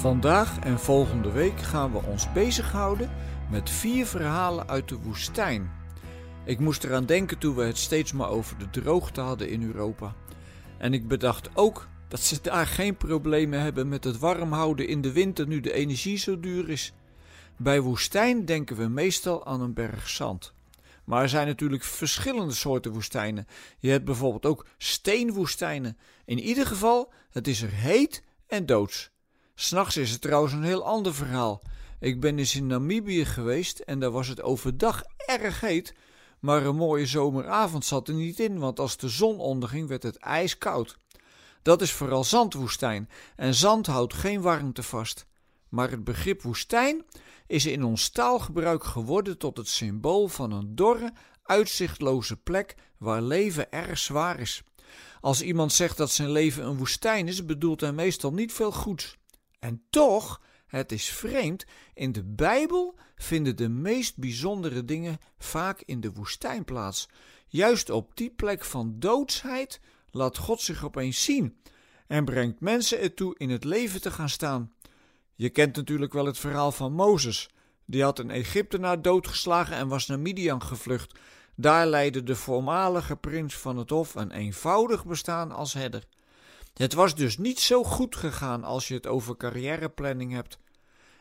Vandaag en volgende week gaan we ons bezighouden met vier verhalen uit de woestijn. Ik moest eraan denken toen we het steeds maar over de droogte hadden in Europa. En ik bedacht ook dat ze daar geen problemen hebben met het warm houden in de winter nu de energie zo duur is. Bij woestijn denken we meestal aan een berg zand. Maar er zijn natuurlijk verschillende soorten woestijnen. Je hebt bijvoorbeeld ook steenwoestijnen. In ieder geval, het is er heet en doods. S'nachts is het trouwens een heel ander verhaal. Ik ben eens in Namibië geweest en daar was het overdag erg heet, maar een mooie zomeravond zat er niet in, want als de zon onderging werd het ijskoud. Dat is vooral zandwoestijn en zand houdt geen warmte vast. Maar het begrip woestijn is in ons taalgebruik geworden tot het symbool van een dorre, uitzichtloze plek waar leven erg zwaar is. Als iemand zegt dat zijn leven een woestijn is, bedoelt hij meestal niet veel goeds. En toch, het is vreemd, in de Bijbel vinden de meest bijzondere dingen vaak in de woestijn plaats. Juist op die plek van doodsheid laat God zich opeens zien en brengt mensen ertoe in het leven te gaan staan. Je kent natuurlijk wel het verhaal van Mozes. Die had een Egyptenaar doodgeslagen en was naar Midian gevlucht. Daar leidde de voormalige prins van het hof een eenvoudig bestaan als herder. Het was dus niet zo goed gegaan als je het over carrièreplanning hebt.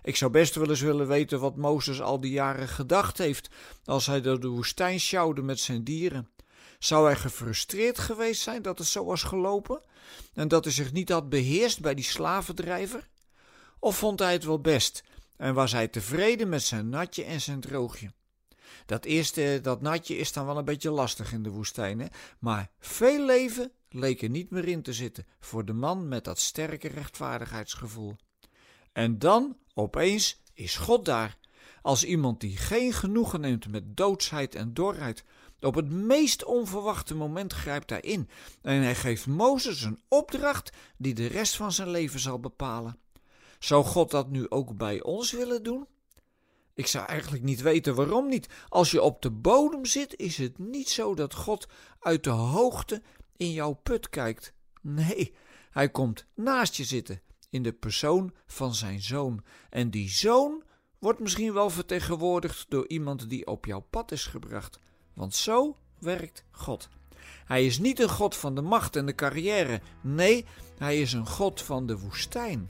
Ik zou best wel eens willen weten wat Mozes al die jaren gedacht heeft als hij door de woestijn sjouwde met zijn dieren. Zou hij gefrustreerd geweest zijn dat het zo was gelopen en dat hij zich niet had beheerst bij die slavendrijver? Of vond hij het wel best en was hij tevreden met zijn natje en zijn droogje? Dat eerste, dat natje, is dan wel een beetje lastig in de woestijn, hè? maar veel leven leek er niet meer in te zitten voor de man met dat sterke rechtvaardigheidsgevoel. En dan, opeens, is God daar, als iemand die geen genoegen neemt met doodsheid en dorheid. Op het meest onverwachte moment grijpt hij in en hij geeft Mozes een opdracht die de rest van zijn leven zal bepalen. Zou God dat nu ook bij ons willen doen? Ik zou eigenlijk niet weten waarom niet. Als je op de bodem zit, is het niet zo dat God uit de hoogte in jouw put kijkt. Nee, hij komt naast je zitten in de persoon van zijn zoon. En die zoon wordt misschien wel vertegenwoordigd door iemand die op jouw pad is gebracht. Want zo werkt God. Hij is niet een God van de macht en de carrière. Nee, hij is een God van de woestijn.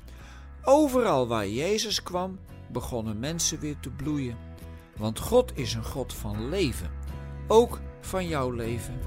Overal waar Jezus kwam, begonnen mensen weer te bloeien. Want God is een God van leven. Ook van jouw leven